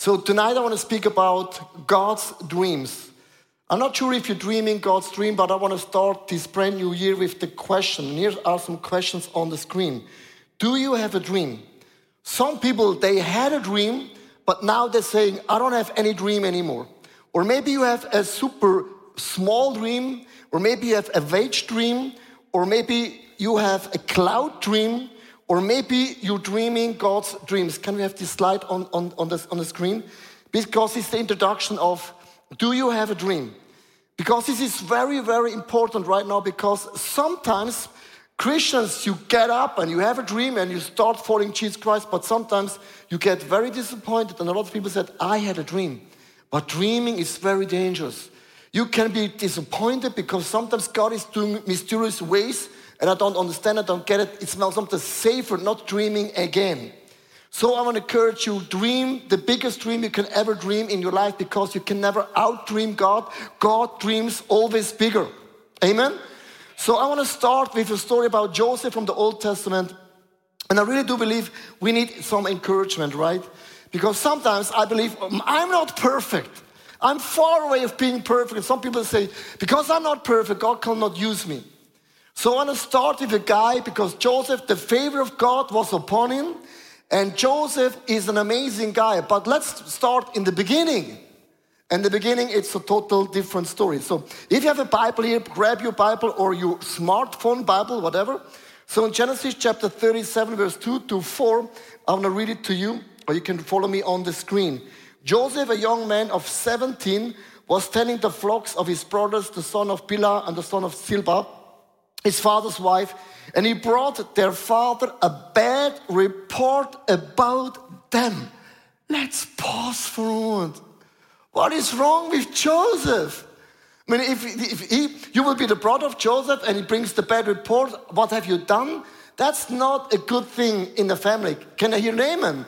So tonight I want to speak about God's dreams. I'm not sure if you're dreaming God's dream, but I want to start this brand new year with the question. And Here are some questions on the screen. Do you have a dream? Some people, they had a dream, but now they're saying, I don't have any dream anymore. Or maybe you have a super small dream, or maybe you have a vague dream, or maybe you have a cloud dream, or maybe you're dreaming God's dreams. Can we have this slide on, on, on, the, on the screen? Because it's the introduction of Do you have a dream? Because this is very, very important right now because sometimes Christians, you get up and you have a dream and you start following Jesus Christ, but sometimes you get very disappointed. And a lot of people said, I had a dream. But dreaming is very dangerous. You can be disappointed because sometimes God is doing mysterious ways and I don't understand, I don't get it. It smells something safer, not dreaming again. So I want to encourage you, dream the biggest dream you can ever dream in your life because you can never outdream God. God dreams always bigger. Amen? So I want to start with a story about Joseph from the Old Testament. And I really do believe we need some encouragement, right? Because sometimes I believe um, I'm not perfect. I'm far away of being perfect. And some people say, because I'm not perfect, God cannot use me. So I want to start with a guy because Joseph, the favor of God was upon him. And Joseph is an amazing guy. But let's start in the beginning. In the beginning, it's a total different story. So if you have a Bible here, grab your Bible or your smartphone Bible, whatever. So in Genesis chapter 37, verse 2 to 4, I want to read it to you, or you can follow me on the screen. Joseph, a young man of 17, was tending the flocks of his brothers, the son of Bilhah and the son of Zilpah his father's wife, and he brought their father a bad report about them. Let's pause for a moment. What is wrong with Joseph? I mean, if, if he, you will be the brother of Joseph and he brings the bad report, what have you done? That's not a good thing in the family. Can I hear Naaman?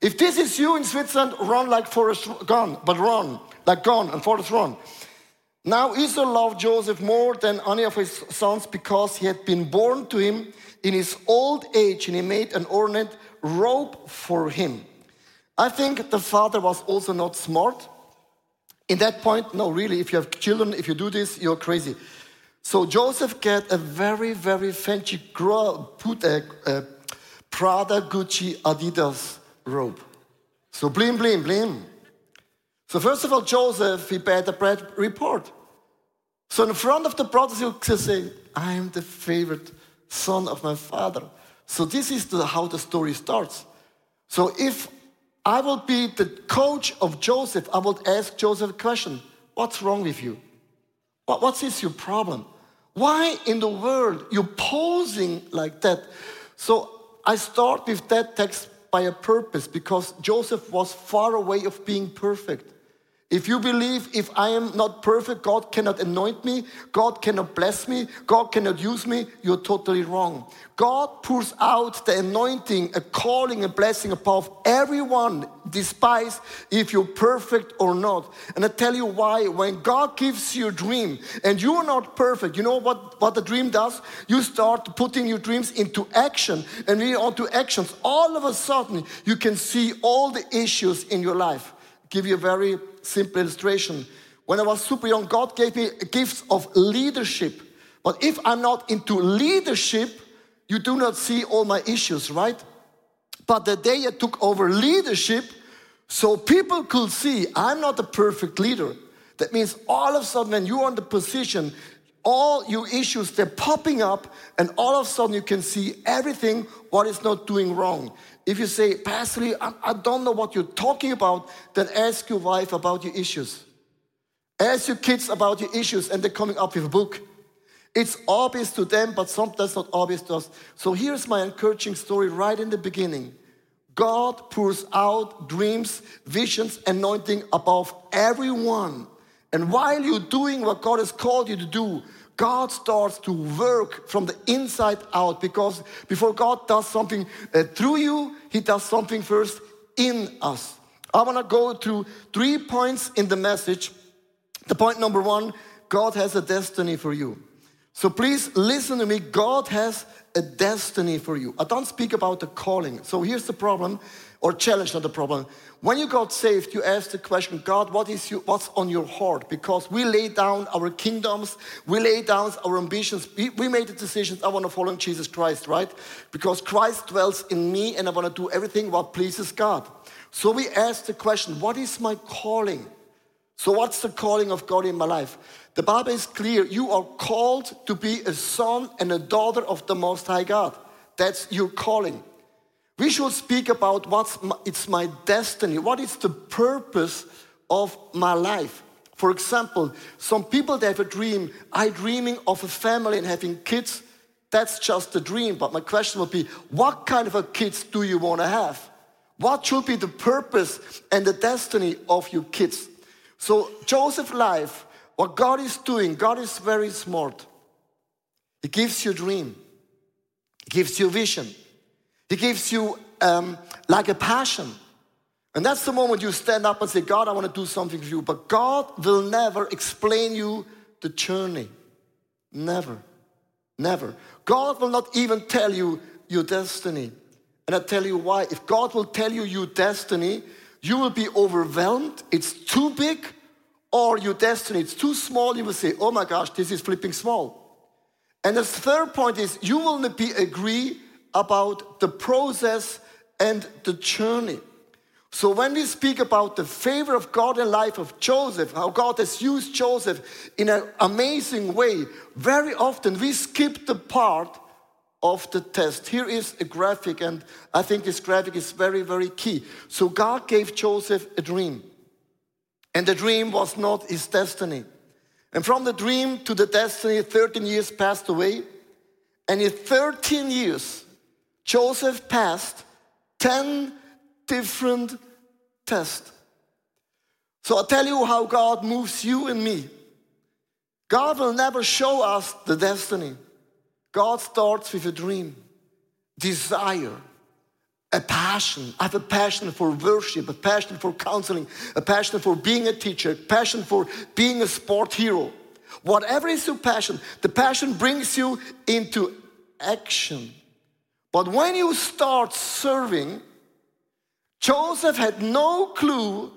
If this is you in Switzerland, run like Forrest Gump, but run, like gone and Forrest run. Now Esau loved Joseph more than any of his sons because he had been born to him in his old age and he made an ornate robe for him. I think the father was also not smart. In that point, no, really, if you have children, if you do this, you're crazy. So Joseph get a very, very fancy put a, a Prada, Gucci, Adidas robe. So blim, blim, blim. So first of all, Joseph, he paid a bad report. So in front of the brothers, you can say, I am the favorite son of my father. So this is the, how the story starts. So if I will be the coach of Joseph, I will ask Joseph a question. What's wrong with you? What, what is your problem? Why in the world you posing like that? So I start with that text by a purpose because Joseph was far away of being perfect. If you believe if I am not perfect, God cannot anoint me, God cannot bless me, God cannot use me, you're totally wrong. God pours out the anointing, a calling, a blessing above everyone, despite if you're perfect or not. And I tell you why. When God gives you a dream and you are not perfect, you know what, what the dream does? You start putting your dreams into action. And you're onto actions, all of a sudden you can see all the issues in your life. Give you a very simple illustration. When I was super young, God gave me gifts of leadership. But if I'm not into leadership, you do not see all my issues, right? But the day I took over leadership, so people could see I'm not a perfect leader. That means all of a sudden, when you're in the position, all your issues they're popping up, and all of a sudden you can see everything what is not doing wrong. If you say, Pastor I, I don't know what you're talking about, then ask your wife about your issues. Ask your kids about your issues, and they're coming up with a book. It's obvious to them, but sometimes not obvious to us. So here's my encouraging story right in the beginning. God pours out dreams, visions, anointing above everyone. And while you're doing what God has called you to do, God starts to work from the inside out because before God does something uh, through you, He does something first in us. I want to go through three points in the message. The point number one God has a destiny for you. So please listen to me. God has a destiny for you. I don't speak about the calling. So here's the problem, or challenge, not the problem. When you got saved, you ask the question, God, what is you, what's on your heart? Because we lay down our kingdoms, we lay down our ambitions. We, we made the decisions, I want to follow Jesus Christ, right? Because Christ dwells in me and I want to do everything what pleases God. So we ask the question, what is my calling? So what's the calling of God in my life? The Bible is clear. You are called to be a son and a daughter of the Most High God. That's your calling. We should speak about what's my, it's my destiny. What is the purpose of my life? For example, some people they have a dream. I dreaming of a family and having kids. That's just a dream. But my question would be, what kind of a kids do you want to have? What should be the purpose and the destiny of your kids? So Joseph's life, what God is doing, God is very smart. He gives you a dream. He gives you a vision. He gives you um, like a passion. And that's the moment you stand up and say, God, I want to do something for you. But God will never explain you the journey. Never. Never. God will not even tell you your destiny. And I tell you why. If God will tell you your destiny, you will be overwhelmed. It's too big. Or your destiny, it's too small. You will say, oh my gosh, this is flipping small. And the third point is you will not be agree about the process and the journey. So when we speak about the favor of God in life of Joseph, how God has used Joseph in an amazing way, very often we skip the part of the test. Here is a graphic, and I think this graphic is very, very key. So God gave Joseph a dream, and the dream was not his destiny. And from the dream to the destiny, 13 years passed away, and in 13 years, Joseph passed 10 different tests. So I'll tell you how God moves you and me. God will never show us the destiny. God starts with a dream, desire, a passion. I have a passion for worship, a passion for counseling, a passion for being a teacher, passion for being a sport hero. Whatever is your passion, the passion brings you into action. But when you start serving, Joseph had no clue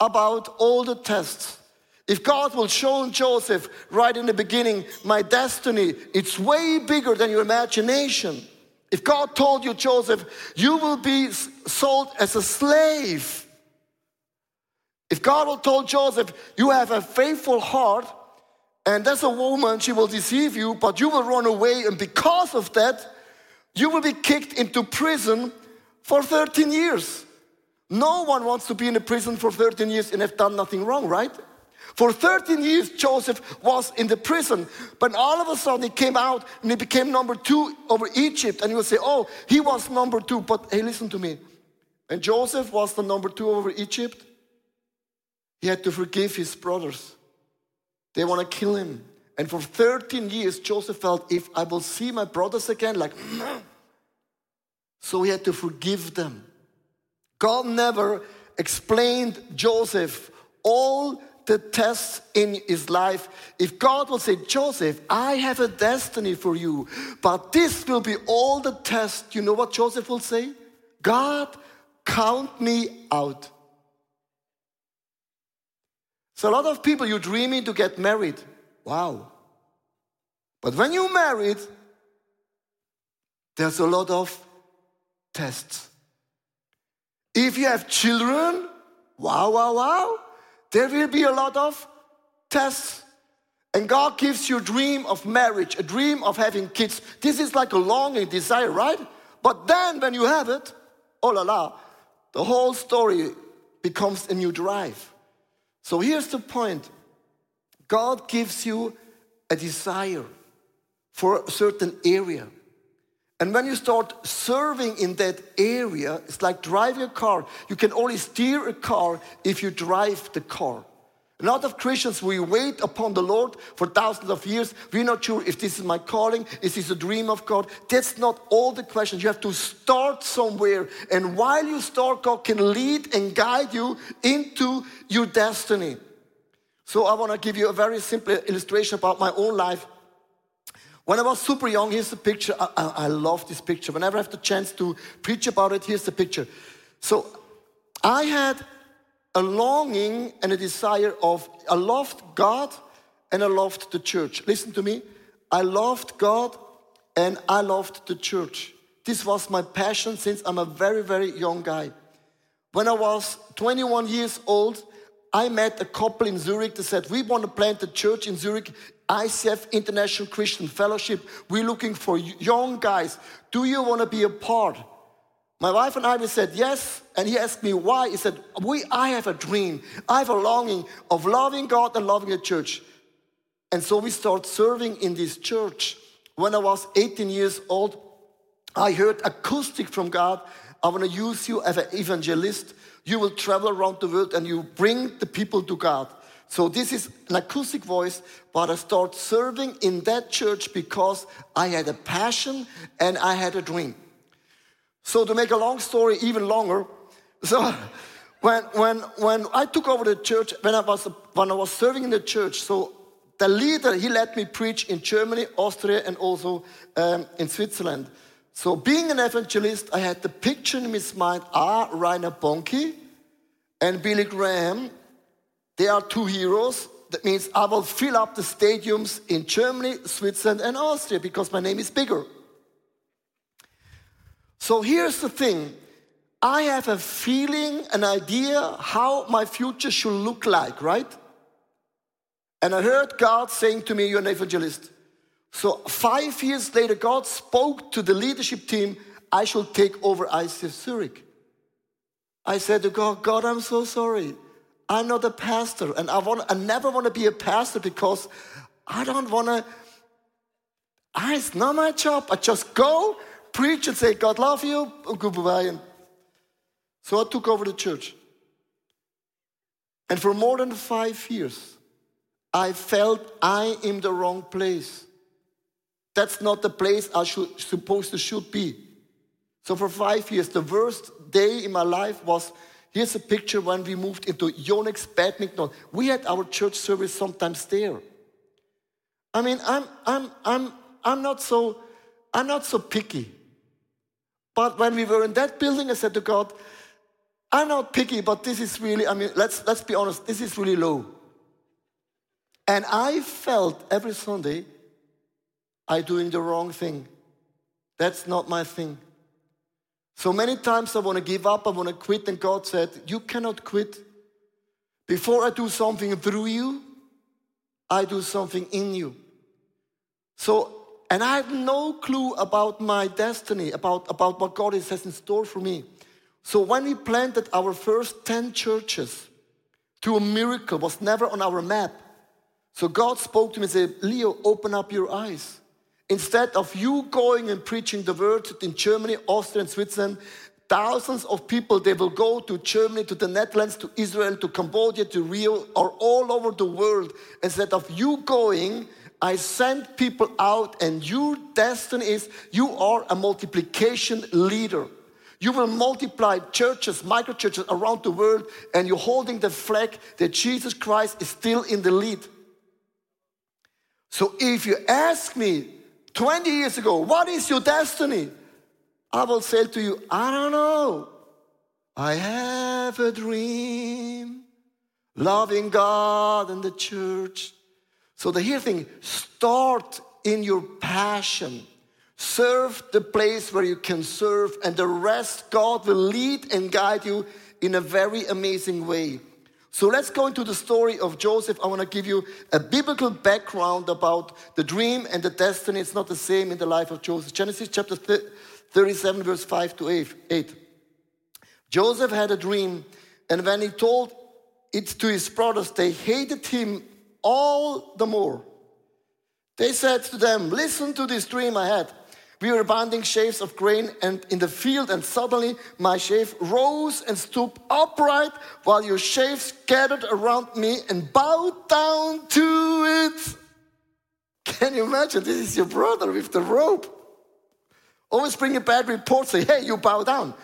about all the tests. If God will show Joseph right in the beginning, my destiny, it's way bigger than your imagination. If God told you, Joseph, you will be sold as a slave. If God told Joseph, you have a faithful heart, and there's a woman, she will deceive you, but you will run away, and because of that, you will be kicked into prison for 13 years. No one wants to be in a prison for 13 years and have done nothing wrong, right? For 13 years, Joseph was in the prison, but all of a sudden he came out and he became number two over Egypt. And you will say, Oh, he was number two. But hey, listen to me. And Joseph was the number two over Egypt. He had to forgive his brothers. They want to kill him. And for 13 years, Joseph felt if I will see my brothers again, like, so he had to forgive them. God never explained Joseph all the tests in his life. If God will say, Joseph, I have a destiny for you, but this will be all the tests, you know what Joseph will say? God, count me out. So, a lot of people, you're dreaming to get married. Wow. But when you married, there's a lot of tests. If you have children, wow, wow, wow, there will be a lot of tests. And God gives you a dream of marriage, a dream of having kids. This is like a longing desire, right? But then when you have it, oh la la, the whole story becomes a new drive. So here's the point God gives you a desire for a certain area. And when you start serving in that area, it's like driving a car. You can only steer a car if you drive the car. A lot of Christians, we wait upon the Lord for thousands of years. We're not sure if this is my calling, is this a dream of God? That's not all the questions. You have to start somewhere. And while you start, God can lead and guide you into your destiny. So I want to give you a very simple illustration about my own life. When I was super young, here's the picture. I, I, I love this picture. Whenever I have the chance to preach about it, here's the picture. So I had a longing and a desire of, I loved God and I loved the church. Listen to me. I loved God and I loved the church. This was my passion since I'm a very, very young guy. When I was 21 years old, I met a couple in Zurich that said, We want to plant a church in Zurich, ICF International Christian Fellowship. We're looking for young guys. Do you want to be a part? My wife and I, we said yes. And he asked me why. He said, we, I have a dream. I have a longing of loving God and loving the church. And so we start serving in this church. When I was 18 years old, I heard acoustic from God. I want to use you as an evangelist. You will travel around the world and you bring the people to God. So this is an acoustic voice, but I start serving in that church because I had a passion and I had a dream. So to make a long story even longer, so when, when, when I took over the church, when I, was, when I was serving in the church, so the leader, he let me preach in Germany, Austria, and also um, in Switzerland. So being an evangelist, I had the picture in my mind, ah, Reinhard Bonnke and Billy Graham, they are two heroes. That means I will fill up the stadiums in Germany, Switzerland, and Austria because my name is bigger. So here's the thing I have a feeling, an idea how my future should look like, right? And I heard God saying to me, You're an evangelist. So five years later, God spoke to the leadership team, I shall take over ICF Zurich. I said to God, God, I'm so sorry. I'm not a pastor, and I want I never want to be a pastor because I don't want to. It's not my job. I just go, preach and say, God love you, goodbye. So I took over the church. And for more than five years, I felt I am the wrong place. That's not the place I should supposed to should be. So for five years, the worst day in my life was here's a picture when we moved into Yonex Badminton. We had our church service sometimes there. I mean, I'm I'm I'm I'm not so I'm not so picky. But when we were in that building, I said to God, I'm not picky, but this is really, I mean, let's, let's be honest, this is really low. And I felt every Sunday, I doing the wrong thing. That's not my thing. So many times I want to give up, I want to quit, and God said, You cannot quit. Before I do something through you, I do something in you. So and I have no clue about my destiny, about, about what God has in store for me. So when we planted our first 10 churches, to a miracle was never on our map. So God spoke to me and said, Leo, open up your eyes. Instead of you going and preaching the word in Germany, Austria, and Switzerland, thousands of people, they will go to Germany, to the Netherlands, to Israel, to Cambodia, to Rio, or all over the world. Instead of you going I send people out, and your destiny is you are a multiplication leader. You will multiply churches, micro churches around the world, and you're holding the flag that Jesus Christ is still in the lead. So if you ask me 20 years ago, what is your destiny? I will say to you, I don't know. I have a dream, loving God and the church so the here thing, start in your passion. Serve the place where you can serve, and the rest God will lead and guide you in a very amazing way. So let's go into the story of Joseph. I want to give you a biblical background about the dream and the destiny. It's not the same in the life of Joseph. Genesis chapter 37, verse 5 to 8. Joseph had a dream, and when he told it to his brothers, they hated him all the more. They said to them, Listen to this dream I had. We were binding sheaves of grain and in the field, and suddenly my sheaf rose and stood upright, while your sheaves gathered around me and bowed down to it. Can you imagine? This is your brother with the rope. Always bring a bad report, say, hey, you bow down.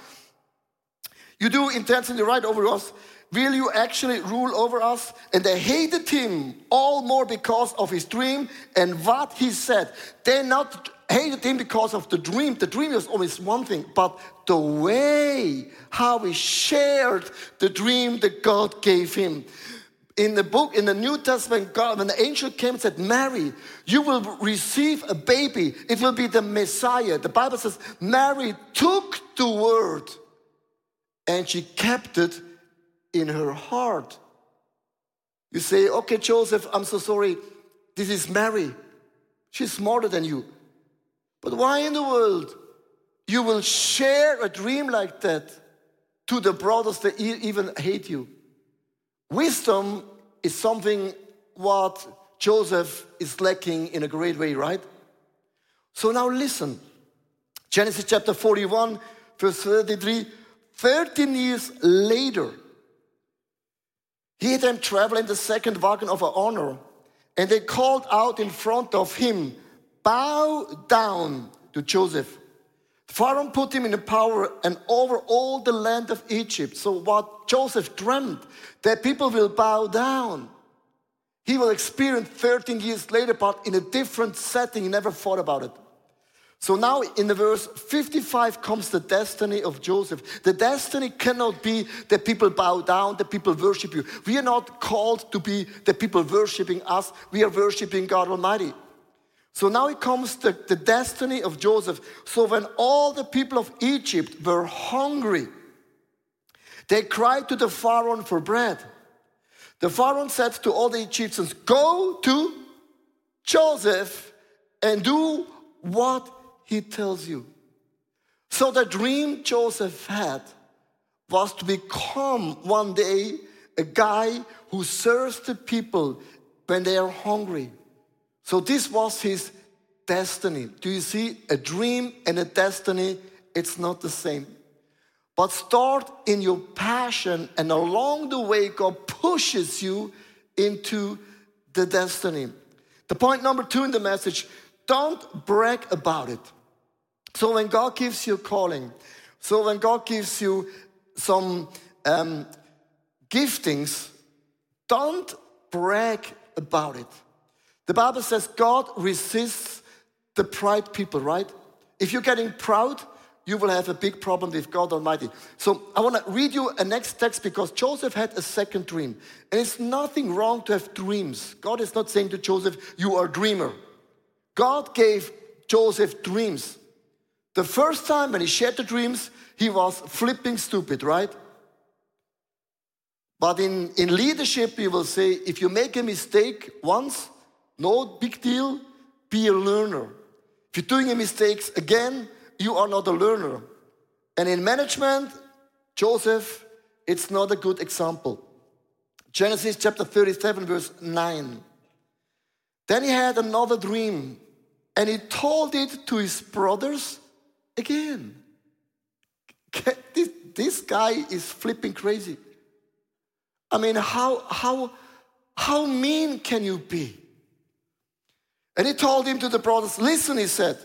You do intentionally right over us Will you actually rule over us? And they hated him all more because of his dream and what he said. They not hated him because of the dream. The dream was always one thing, but the way how he shared the dream that God gave him. In the book, in the New Testament, God, when the angel came and said, Mary, you will receive a baby. It will be the Messiah. The Bible says, Mary took the word and she kept it in her heart. You say, okay, Joseph, I'm so sorry. This is Mary. She's smarter than you. But why in the world you will share a dream like that to the brothers that even hate you? Wisdom is something what Joseph is lacking in a great way, right? So now listen. Genesis chapter 41, verse 33. 13 years later, he then traveled in the second wagon of honor, and they called out in front of him, Bow down to Joseph. Pharaoh put him in power and over all the land of Egypt. So, what Joseph dreamt, that people will bow down. He will experience 13 years later, but in a different setting. He never thought about it. So now in the verse 55 comes the destiny of Joseph. The destiny cannot be that people bow down, that people worship you. We are not called to be the people worshiping us. We are worshiping God Almighty. So now it comes the, the destiny of Joseph. So when all the people of Egypt were hungry, they cried to the Pharaoh for bread. The Pharaoh said to all the Egyptians, Go to Joseph and do what he tells you. So the dream Joseph had was to become one day a guy who serves the people when they are hungry. So this was his destiny. Do you see a dream and a destiny? It's not the same. But start in your passion, and along the way, God pushes you into the destiny. The point number two in the message don't brag about it. So when God gives you calling, so when God gives you some um, giftings, don't brag about it. The Bible says God resists the pride people, right? If you're getting proud, you will have a big problem with God Almighty. So I want to read you a next text because Joseph had a second dream. And it's nothing wrong to have dreams. God is not saying to Joseph, you are a dreamer. God gave Joseph dreams. The first time when he shared the dreams, he was flipping stupid, right? But in, in leadership, we will say if you make a mistake once, no big deal, be a learner. If you're doing a mistake again, you are not a learner. And in management, Joseph, it's not a good example. Genesis chapter 37, verse 9. Then he had another dream, and he told it to his brothers again. This, this guy is flipping crazy. I mean, how, how, how mean can you be? And he told him to the brothers, Listen, he said,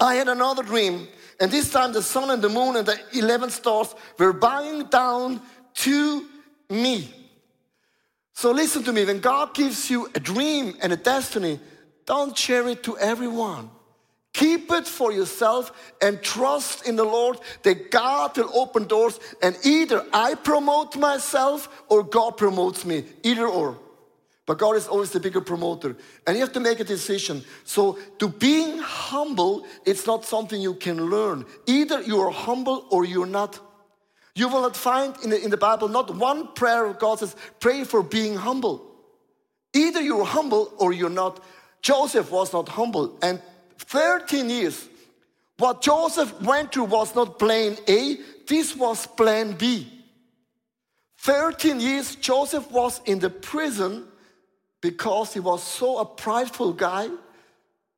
I had another dream, and this time the sun and the moon and the 11 stars were bowing down to me. So listen to me when God gives you a dream and a destiny, don't share it to everyone. Keep it for yourself and trust in the Lord that God will open doors and either I promote myself or God promotes me, either or. But God is always the bigger promoter. And you have to make a decision. So, to being humble, it's not something you can learn. Either you are humble or you're not. You will not find in the, in the Bible not one prayer of God says, pray for being humble. Either you're humble or you're not. Joseph was not humble. And 13 years. What Joseph went through was not plan A, this was plan B. 13 years, Joseph was in the prison because he was so a prideful guy.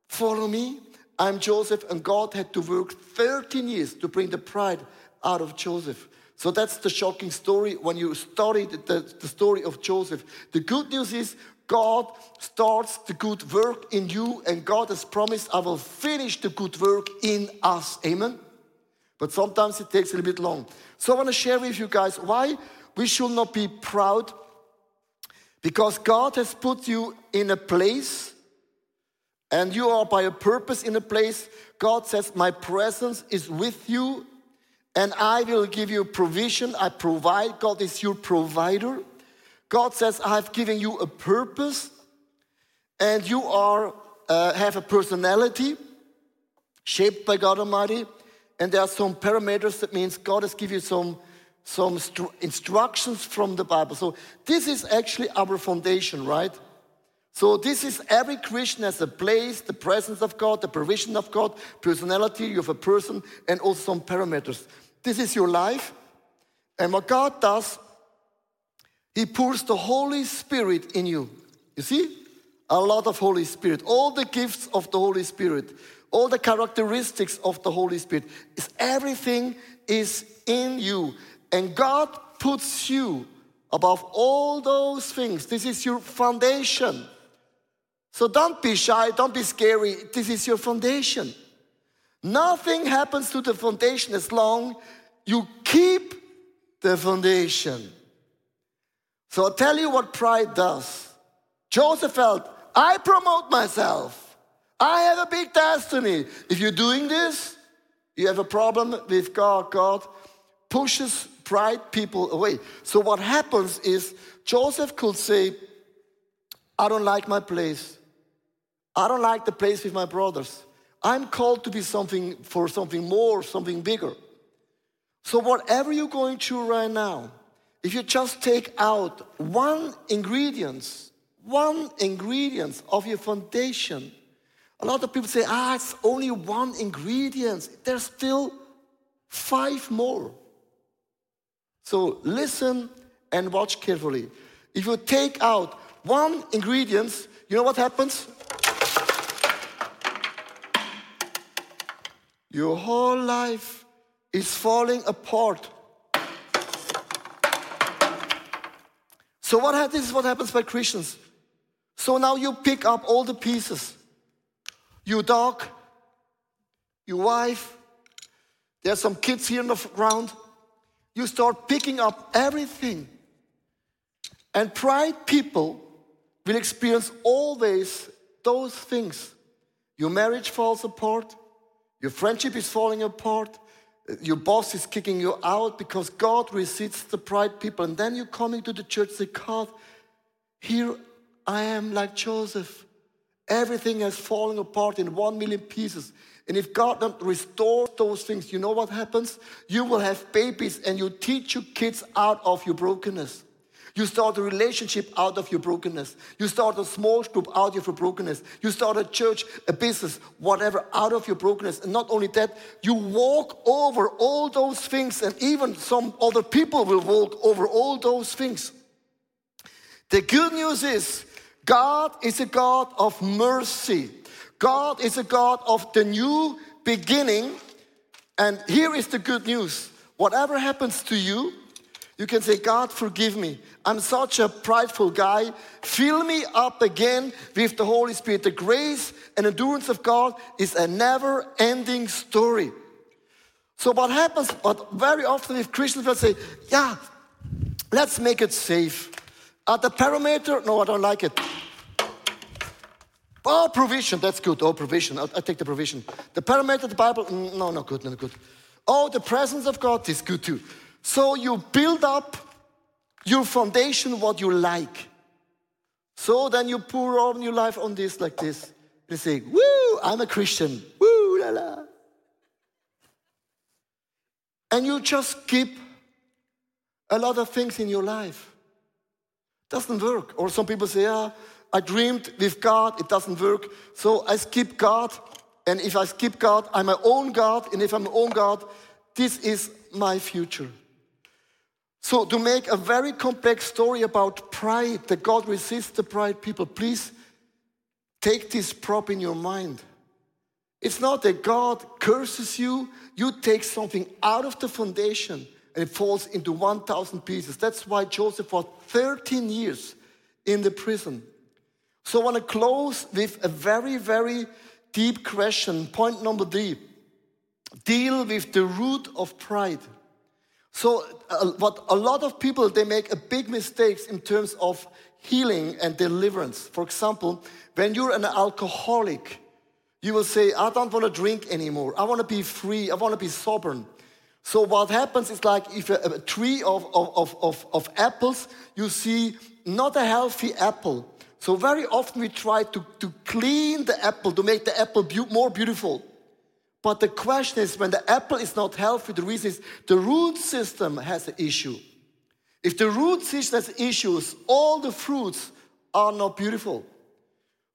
Follow me, I'm Joseph, and God had to work 13 years to bring the pride out of Joseph. So that's the shocking story when you study the, the story of Joseph. The good news is God starts the good work in you, and God has promised, I will finish the good work in us. Amen? But sometimes it takes a little bit long. So I want to share with you guys why, We should not be proud because God has put you in a place and you are by a purpose in a place. God says, My presence is with you and I will give you provision. I provide. God is your provider. God says, I have given you a purpose and you are uh, have a personality shaped by God Almighty, and there are some parameters that means God has given you some some instructions from the Bible. So this is actually our foundation, right? So this is every Christian has a place, the presence of God, the provision of God, personality of a person, and also some parameters. This is your life, and what God does, He pours the Holy Spirit in you. You see? A lot of Holy Spirit, all the gifts of the Holy Spirit, all the characteristics of the Holy Spirit, is everything is in you. And God puts you above all those things. This is your foundation. So don't be shy, don't be scary. This is your foundation. Nothing happens to the foundation as long you keep the foundation. So I'll tell you what pride does. Joseph felt I promote myself. I have a big destiny. If you're doing this, you have a problem with God. God pushes pride people away. So what happens is Joseph could say, I don't like my place. I don't like the place with my brothers. I'm called to be something for something more, something bigger. So whatever you're going through right now, if you just take out one ingredient one ingredient of your foundation. A lot of people say, ah, it's only one ingredient. There's still five more. So listen and watch carefully. If you take out one ingredient, you know what happens? Your whole life is falling apart. So what this is what happens by Christians. So now you pick up all the pieces. Your dog, your wife, there's some kids here in the ground. You start picking up everything. And pride people will experience always those things. Your marriage falls apart, your friendship is falling apart, your boss is kicking you out because God resists the pride people. And then you're coming to the church and say, God, here I am like Joseph. Everything has fallen apart in one million pieces. And if God don't restore those things, you know what happens? You will have babies and you teach your kids out of your brokenness. You start a relationship out of your brokenness. You start a small group out of your brokenness. You start a church, a business, whatever, out of your brokenness. And not only that, you walk over all those things, and even some other people will walk over all those things. The good news is God is a God of mercy. God is a God of the new beginning. And here is the good news whatever happens to you, you can say, God, forgive me. I'm such a prideful guy. Fill me up again with the Holy Spirit. The grace and endurance of God is a never ending story. So, what happens, but very often, if Christians will say, Yeah, let's make it safe. At the parameter, no, I don't like it. Oh, provision, that's good. Oh, provision, I'll take the provision. The parameter of the Bible, mm, no, not good, not good. Oh, the presence of God is good too. So you build up your foundation, what you like. So then you pour all your life on this like this. You say, woo, I'm a Christian. Woo, la la. And you just keep a lot of things in your life. Doesn't work. Or some people say, yeah, I dreamed with God, it doesn't work. So I skip God. And if I skip God, I'm my own God. And if I'm my own God, this is my future. So, to make a very complex story about pride, that God resists the pride people, please take this prop in your mind. It's not that God curses you, you take something out of the foundation and it falls into 1,000 pieces. That's why Joseph was 13 years in the prison. So I want to close with a very, very deep question. Point number three deal with the root of pride. So, uh, what a lot of people they make a big mistakes in terms of healing and deliverance. For example, when you're an alcoholic, you will say, I don't want to drink anymore. I want to be free. I want to be sober. So what happens is like if a, a tree of, of, of, of, apples, you see not a healthy apple. So very often we try to, to clean the apple, to make the apple be more beautiful. But the question is, when the apple is not healthy, the reason is the root system has an issue. If the root system has issues, all the fruits are not beautiful.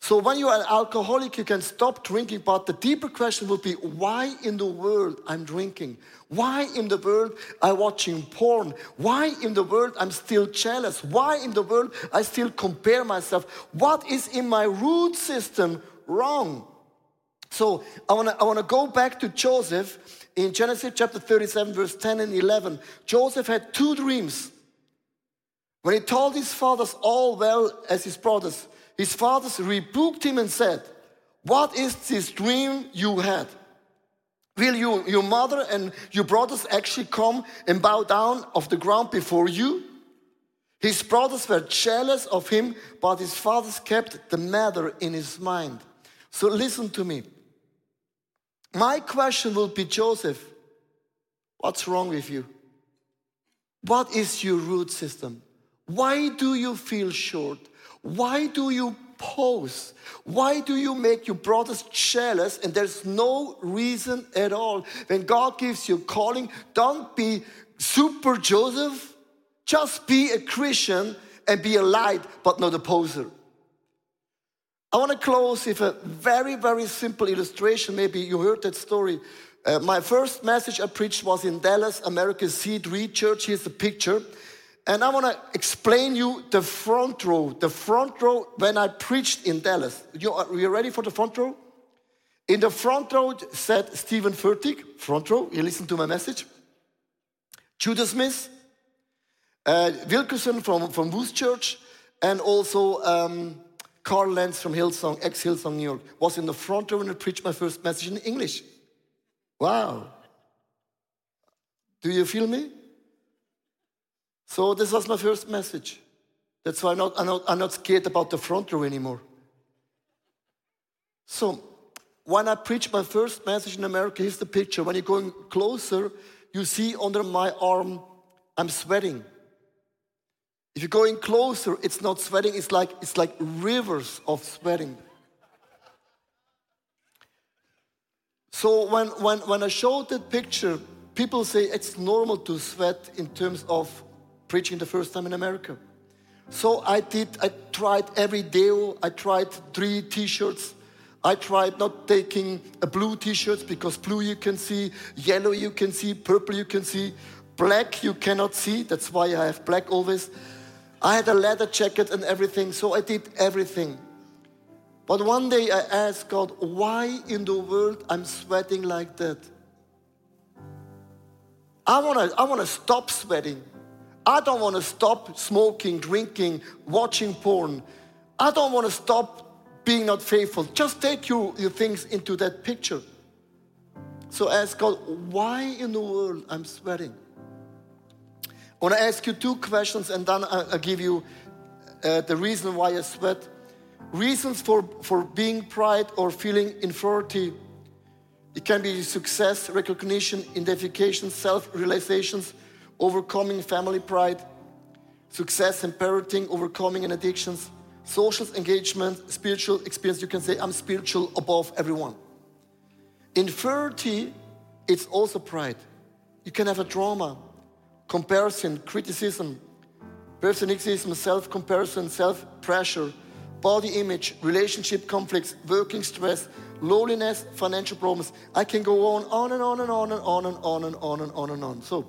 So when you are an alcoholic, you can stop drinking, but the deeper question will be, why in the world I'm drinking? Why in the world I'm watching porn? Why in the world I'm still jealous? Why in the world I still compare myself? What is in my root system wrong? So I wanna, I wanna go back to Joseph in Genesis chapter 37, verse 10 and 11. Joseph had two dreams. When he told his fathers all well as his brothers, his fathers rebuked him and said, What is this dream you had? Will you, your mother and your brothers actually come and bow down of the ground before you? His brothers were jealous of him, but his fathers kept the matter in his mind. So listen to me. My question will be Joseph, what's wrong with you? What is your root system? Why do you feel short? Why do you pose? Why do you make your brothers jealous? And there's no reason at all. When God gives you calling, don't be super Joseph. Just be a Christian and be a light, but not a poser. I want to close with a very, very simple illustration. Maybe you heard that story. Uh, my first message I preached was in Dallas, America's Seed Reed Church. Here's the picture. And I want to explain you the front row. The front row when I preached in Dallas. You, are you ready for the front row? In the front row sat Steven Furtick, front row. You listen to my message. Judah Smith, uh, Wilkerson from, from Vous Church, and also um, Carl Lentz from Hillsong, ex Hillsong New York, was in the front row when I preached my first message in English. Wow. Do you feel me? So this was my first message. That's why I'm not, I'm not, I'm not scared about the front row anymore. So when I preached my first message in America, here's the picture. When you're going closer, you see under my arm, I'm sweating. If you're going closer, it's not sweating, it's like, it's like rivers of sweating. So when, when, when I showed that picture, people say it's normal to sweat in terms of preaching the first time in America. So I did, I tried every deo, I tried three t-shirts. I tried not taking a blue t-shirts because blue you can see, yellow you can see, purple you can see, black you cannot see. That's why I have black always. I had a leather jacket and everything, so I did everything. But one day I asked God, why in the world I'm sweating like that? I wanna, I wanna stop sweating. I don't want to stop smoking, drinking, watching porn. I don't want to stop being not faithful. Just take your, your things into that picture. So ask God, why in the world I'm sweating? I want to ask you two questions and then I'll give you uh, the reason why I sweat. Reasons for, for being pride or feeling inferiority. It can be success, recognition, identification, self realizations, overcoming family pride, success in parenting, overcoming in addictions, social engagement, spiritual experience. You can say, I'm spiritual above everyone. Inferiority, it's also pride. You can have a trauma, comparison, criticism, perfectionism, self comparison, self pressure, body image, relationship conflicts, working stress, loneliness, financial problems. I can go on, and on and on and on and on and on and on and on and on. So,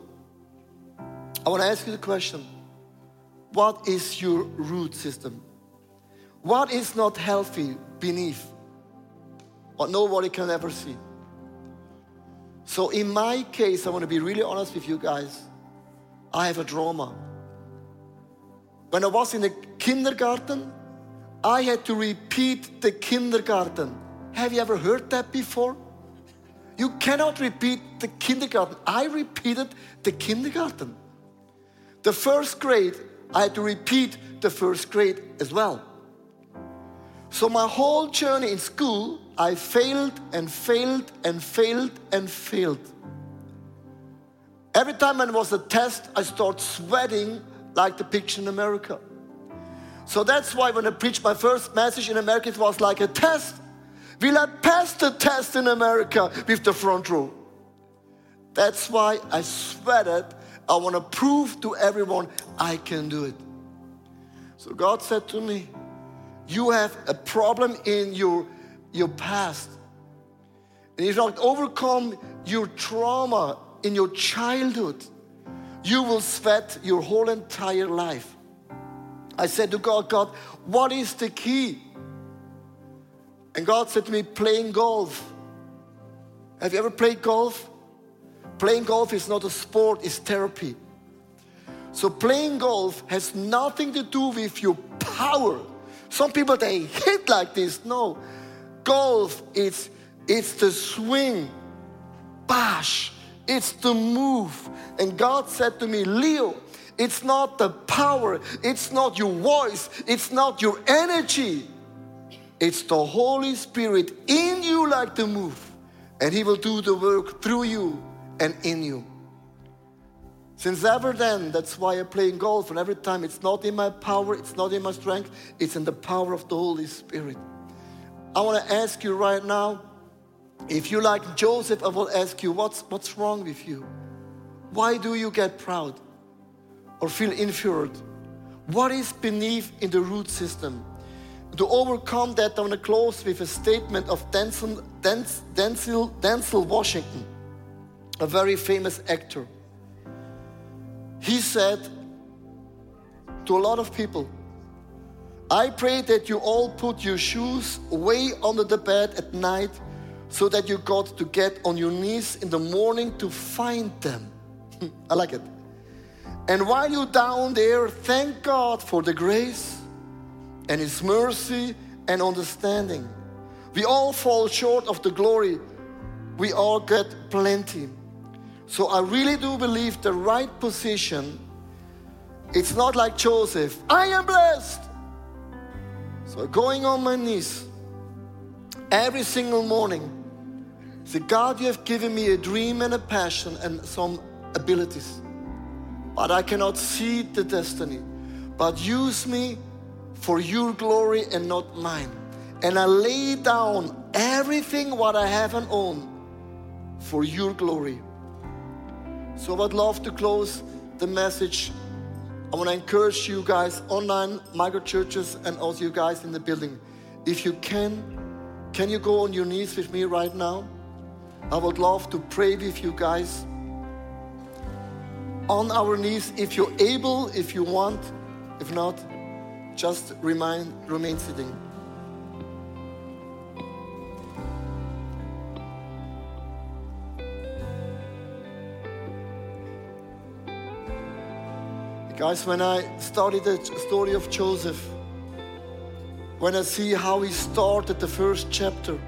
I want to ask you the question what is your root system? What is not healthy beneath? What nobody can ever see. So, in my case, I want to be really honest with you guys. I have a trauma. When I was in the kindergarten, I had to repeat the kindergarten. Have you ever heard that before? You cannot repeat the kindergarten. I repeated the kindergarten. The first grade, I had to repeat the first grade as well. So my whole journey in school, I failed and failed and failed and failed. Every time there was a test, I start sweating like the picture in America. So that's why when I preached my first message in America, it was like a test. Will I pass the test in America with the front row? That's why I sweated. I want to prove to everyone I can do it. So God said to me, You have a problem in your, your past. And if you not overcome your trauma in your childhood, you will sweat your whole entire life. I said to God, God, what is the key? And God said to me, playing golf. Have you ever played golf? Playing golf is not a sport, it's therapy. So playing golf has nothing to do with your power. Some people they hit like this. No. Golf it's it's the swing. Bash. It's the move. And God said to me, Leo, it's not the power, it's not your voice, it's not your energy. It's the Holy Spirit in you like the move. And He will do the work through you and in you. Since ever then, that's why I play in golf. And every time it's not in my power, it's not in my strength, it's in the power of the Holy Spirit. I want to ask you right now if you like Joseph, I will ask you, what's, what's wrong with you? Why do you get proud? or feel inferior? What is beneath in the root system? To overcome that, I want to close with a statement of Denzel, Denzel, Denzel Washington, a very famous actor. He said to a lot of people, I pray that you all put your shoes way under the bed at night so that you got to get on your knees in the morning to find them. I like it. And while you're down there, thank God for the grace and His mercy and understanding. We all fall short of the glory, we all get plenty. So I really do believe the right position, it's not like Joseph, I am blessed. So going on my knees every single morning, say, God, you have given me a dream and a passion and some abilities but I cannot see the destiny. But use me for your glory and not mine. And I lay down everything what I have and own for your glory. So I would love to close the message. I want to encourage you guys, online micro churches, and also you guys in the building. If you can, can you go on your knees with me right now? I would love to pray with you guys on our knees if you're able, if you want. If not, just remain, remain sitting. Guys, when I studied the story of Joseph, when I see how he started the first chapter,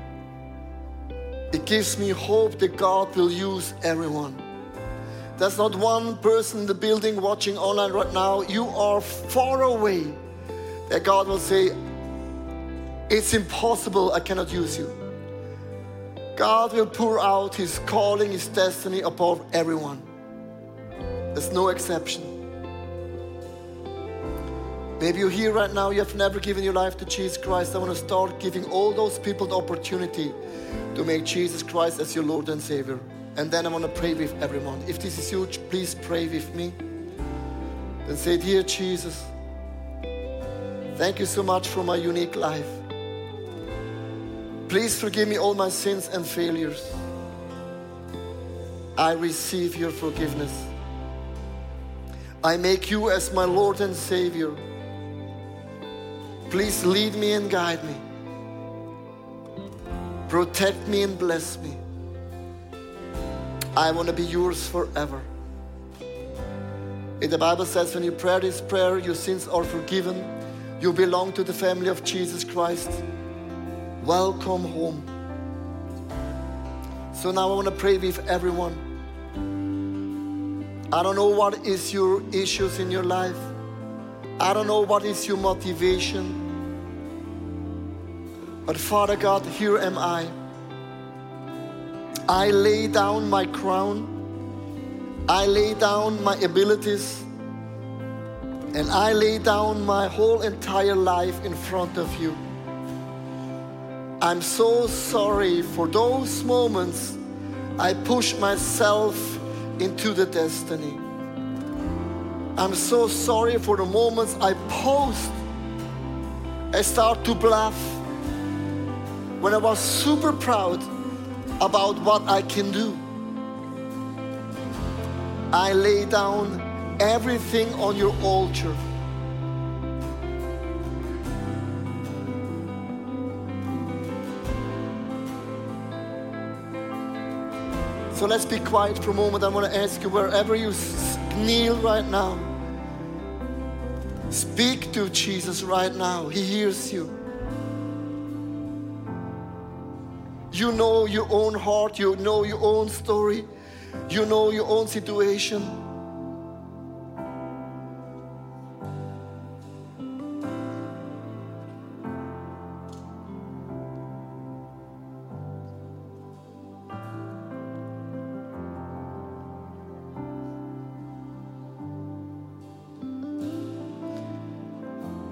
it gives me hope that God will use everyone. There's not one person in the building watching online right now. You are far away. That God will say, It's impossible, I cannot use you. God will pour out His calling, His destiny above everyone. There's no exception. Maybe you're here right now, you have never given your life to Jesus Christ. I want to start giving all those people the opportunity to make Jesus Christ as your Lord and Savior. And then I want to pray with everyone. If this is you, please pray with me. Then say, Dear Jesus, thank you so much for my unique life. Please forgive me all my sins and failures. I receive your forgiveness. I make you as my Lord and Savior. Please lead me and guide me. Protect me and bless me. I want to be yours forever. And the Bible says when you pray this prayer, your sins are forgiven. You belong to the family of Jesus Christ. Welcome home. So now I want to pray with everyone. I don't know what is your issues in your life. I don't know what is your motivation. But Father God, here am I. I lay down my crown. I lay down my abilities. And I lay down my whole entire life in front of you. I'm so sorry for those moments I push myself into the destiny. I'm so sorry for the moments I post. I start to bluff when I was super proud about what I can do. I lay down everything on your altar. So let's be quiet for a moment. I want to ask you, wherever you kneel right now, speak to Jesus right now. He hears you. You know your own heart, you know your own story, you know your own situation.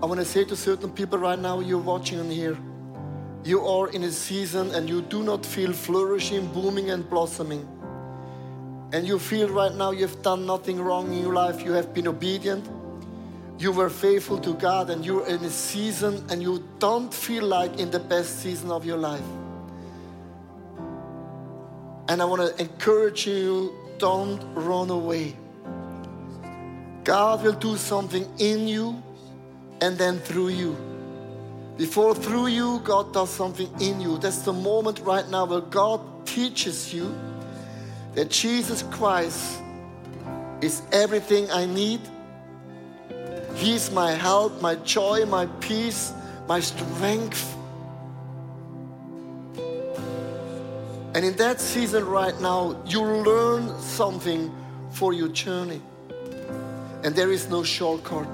I want to say to certain people right now, you're watching and here, you are in a season and you do not feel flourishing, booming, and blossoming. And you feel right now you've done nothing wrong in your life, you have been obedient, you were faithful to God, and you're in a season and you don't feel like in the best season of your life. And I want to encourage you don't run away. God will do something in you and then through you. Before through you, God does something in you. That's the moment right now where God teaches you that Jesus Christ is everything I need. He's my help, my joy, my peace, my strength. And in that season right now, you learn something for your journey. And there is no shortcut.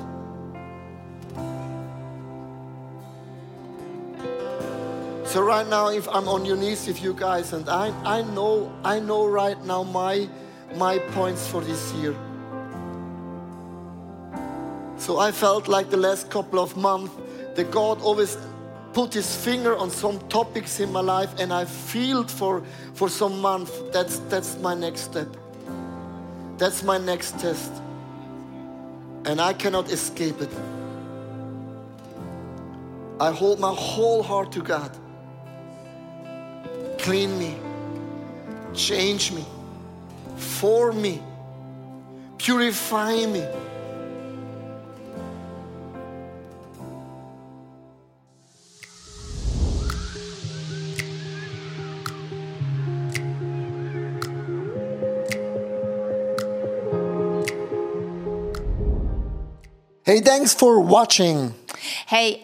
So right now, if I'm on your knees with you guys, and I, I know, I know right now my, my points for this year. So I felt like the last couple of months that God always put his finger on some topics in my life and I feel for, for some months that's, that's my next step. That's my next test. And I cannot escape it. I hold my whole heart to God. Clean me, change me, form me, purify me. Hey, thanks for watching. Hey,